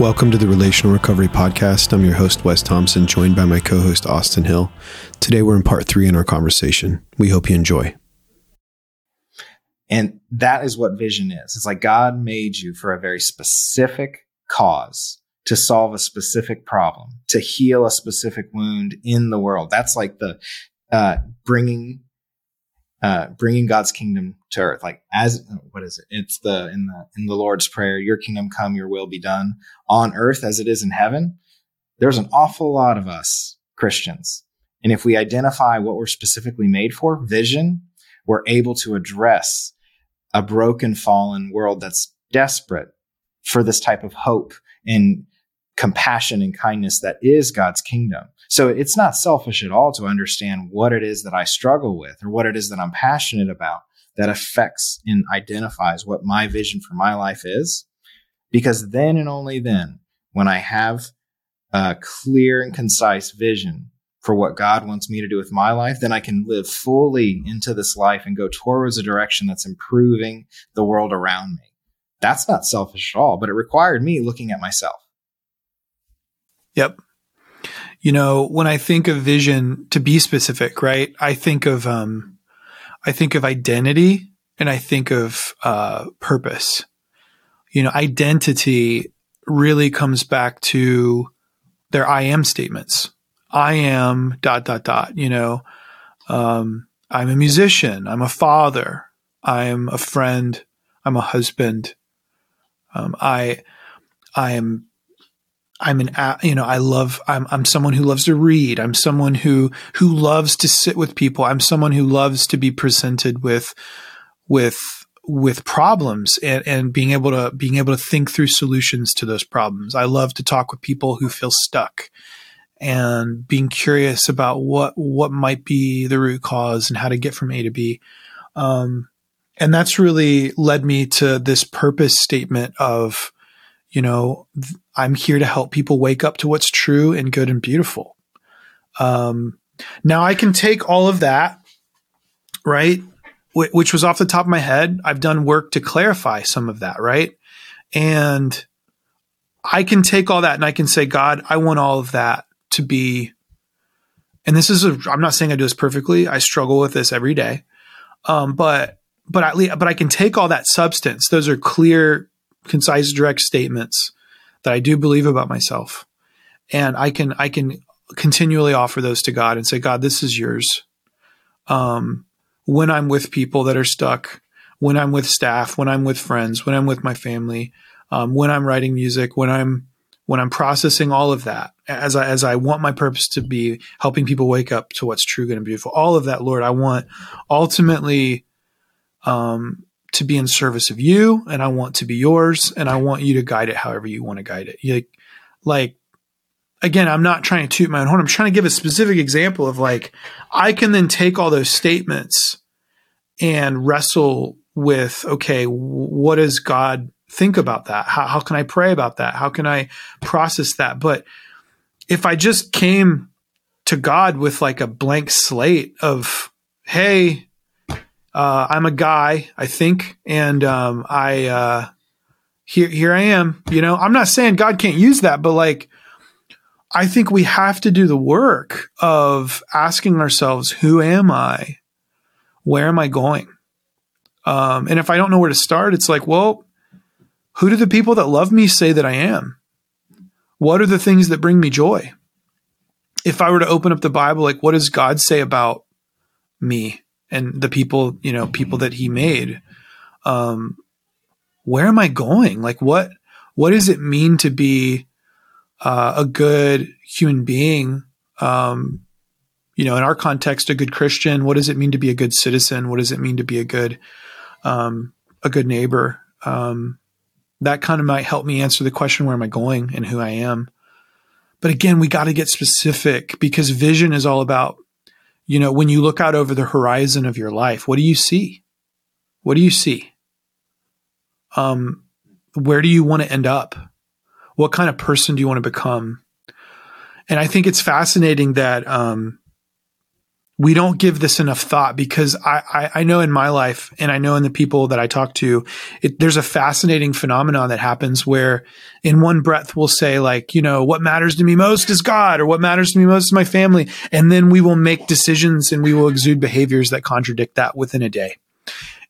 Welcome to the Relational Recovery Podcast. I'm your host, Wes Thompson, joined by my co host, Austin Hill. Today, we're in part three in our conversation. We hope you enjoy. And that is what vision is. It's like God made you for a very specific cause to solve a specific problem, to heal a specific wound in the world. That's like the uh, bringing uh, bringing God's kingdom to earth. Like as what is it? It's the in the in the Lord's prayer, "Your kingdom come, Your will be done on earth as it is in heaven." There's an awful lot of us Christians, and if we identify what we're specifically made for, vision, we're able to address a broken, fallen world that's desperate for this type of hope and compassion and kindness that is God's kingdom. So it's not selfish at all to understand what it is that I struggle with or what it is that I'm passionate about that affects and identifies what my vision for my life is. Because then and only then, when I have a clear and concise vision for what God wants me to do with my life, then I can live fully into this life and go towards a direction that's improving the world around me. That's not selfish at all, but it required me looking at myself. Yep. You know, when I think of vision, to be specific, right? I think of um, I think of identity and I think of uh, purpose. You know, identity really comes back to their I am statements. I am dot dot dot. You know, um, I'm a musician. I'm a father. I'm a friend. I'm a husband. Um, I I am I'm an, you know, I love, I'm, I'm someone who loves to read. I'm someone who, who loves to sit with people. I'm someone who loves to be presented with, with, with problems and, and being able to, being able to think through solutions to those problems. I love to talk with people who feel stuck and being curious about what, what might be the root cause and how to get from A to B. Um, and that's really led me to this purpose statement of, you know, I'm here to help people wake up to what's true and good and beautiful. Um, now I can take all of that, right? Wh- which was off the top of my head. I've done work to clarify some of that, right? And I can take all that and I can say, God, I want all of that to be. And this is a, I'm not saying I do this perfectly. I struggle with this every day. Um, but, but but I can take all that substance. Those are clear concise, direct statements that I do believe about myself. And I can, I can continually offer those to God and say, God, this is yours. Um, when I'm with people that are stuck, when I'm with staff, when I'm with friends, when I'm with my family, um, when I'm writing music, when I'm, when I'm processing all of that, as I, as I want my purpose to be helping people wake up to what's true, good, and beautiful, all of that, Lord, I want ultimately, um, to be in service of you and I want to be yours and I want you to guide it however you want to guide it. Like, like, again, I'm not trying to toot my own horn. I'm trying to give a specific example of like, I can then take all those statements and wrestle with, okay, what does God think about that? How, how can I pray about that? How can I process that? But if I just came to God with like a blank slate of, hey, uh, I'm a guy, I think, and um, I uh, here here I am. You know, I'm not saying God can't use that, but like I think we have to do the work of asking ourselves, who am I? Where am I going? Um, and if I don't know where to start, it's like, well, who do the people that love me say that I am? What are the things that bring me joy? If I were to open up the Bible, like, what does God say about me? And the people, you know, people that he made. Um, where am I going? Like, what, what does it mean to be uh, a good human being? Um, you know, in our context, a good Christian. What does it mean to be a good citizen? What does it mean to be a good, um, a good neighbor? Um, that kind of might help me answer the question: Where am I going and who I am? But again, we got to get specific because vision is all about you know, when you look out over the horizon of your life, what do you see? What do you see? Um, where do you want to end up? What kind of person do you want to become? And I think it's fascinating that, um, we don't give this enough thought because I, I, I, know in my life and I know in the people that I talk to, it, there's a fascinating phenomenon that happens where in one breath we'll say like, you know, what matters to me most is God or what matters to me most is my family. And then we will make decisions and we will exude behaviors that contradict that within a day.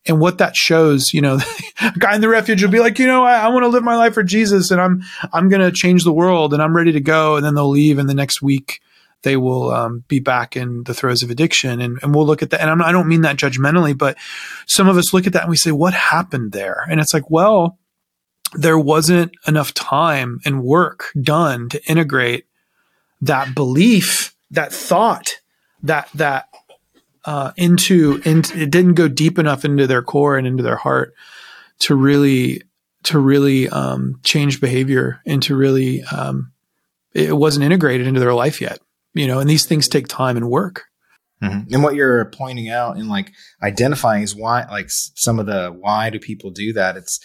And what that shows, you know, a guy in the refuge will be like, you know, I, I want to live my life for Jesus and I'm, I'm going to change the world and I'm ready to go. And then they'll leave and the next week, they will um, be back in the throes of addiction. And, and we'll look at that. And I'm, I do not mean that judgmentally, but some of us look at that and we say, what happened there? And it's like, well, there wasn't enough time and work done to integrate that belief, that thought, that, that, uh, into, into, it didn't go deep enough into their core and into their heart to really, to really, um, change behavior and to really, um, it wasn't integrated into their life yet you know, and these things take time and work. Mm-hmm. And what you're pointing out and like identifying is why, like some of the why do people do that? It's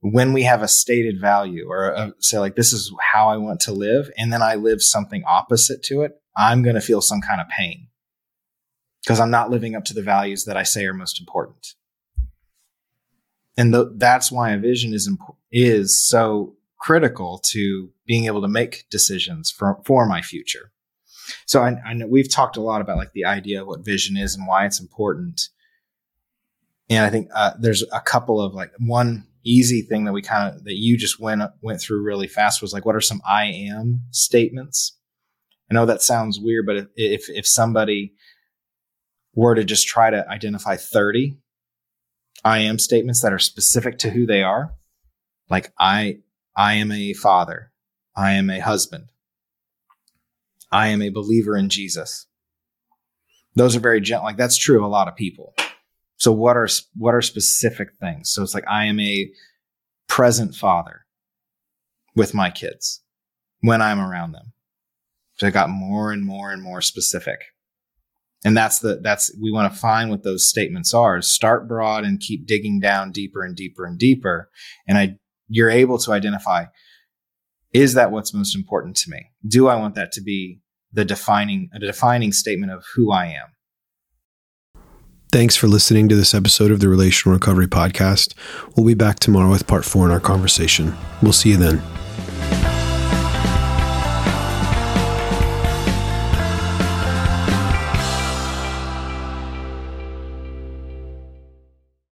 when we have a stated value or a, say like this is how I want to live, and then I live something opposite to it, I'm going to feel some kind of pain because I'm not living up to the values that I say are most important. And th- that's why a vision is imp- is so critical to being able to make decisions for for my future. So I, I know we've talked a lot about like the idea of what vision is and why it's important. And I think uh, there's a couple of like one easy thing that we kind of that you just went went through really fast was like what are some I am statements. I know that sounds weird, but if if somebody were to just try to identify 30 I am statements that are specific to who they are, like I I am a father, I am a husband, I am a believer in Jesus. Those are very gentle. Like that's true of a lot of people. So what are what are specific things? So it's like I am a present father with my kids when I'm around them. So I got more and more and more specific. And that's the that's we want to find what those statements are. Start broad and keep digging down deeper and deeper and deeper. And I you're able to identify is that what's most important to me? Do I want that to be the defining a defining statement of who I am? Thanks for listening to this episode of the Relational Recovery Podcast. We'll be back tomorrow with part four in our conversation. We'll see you then.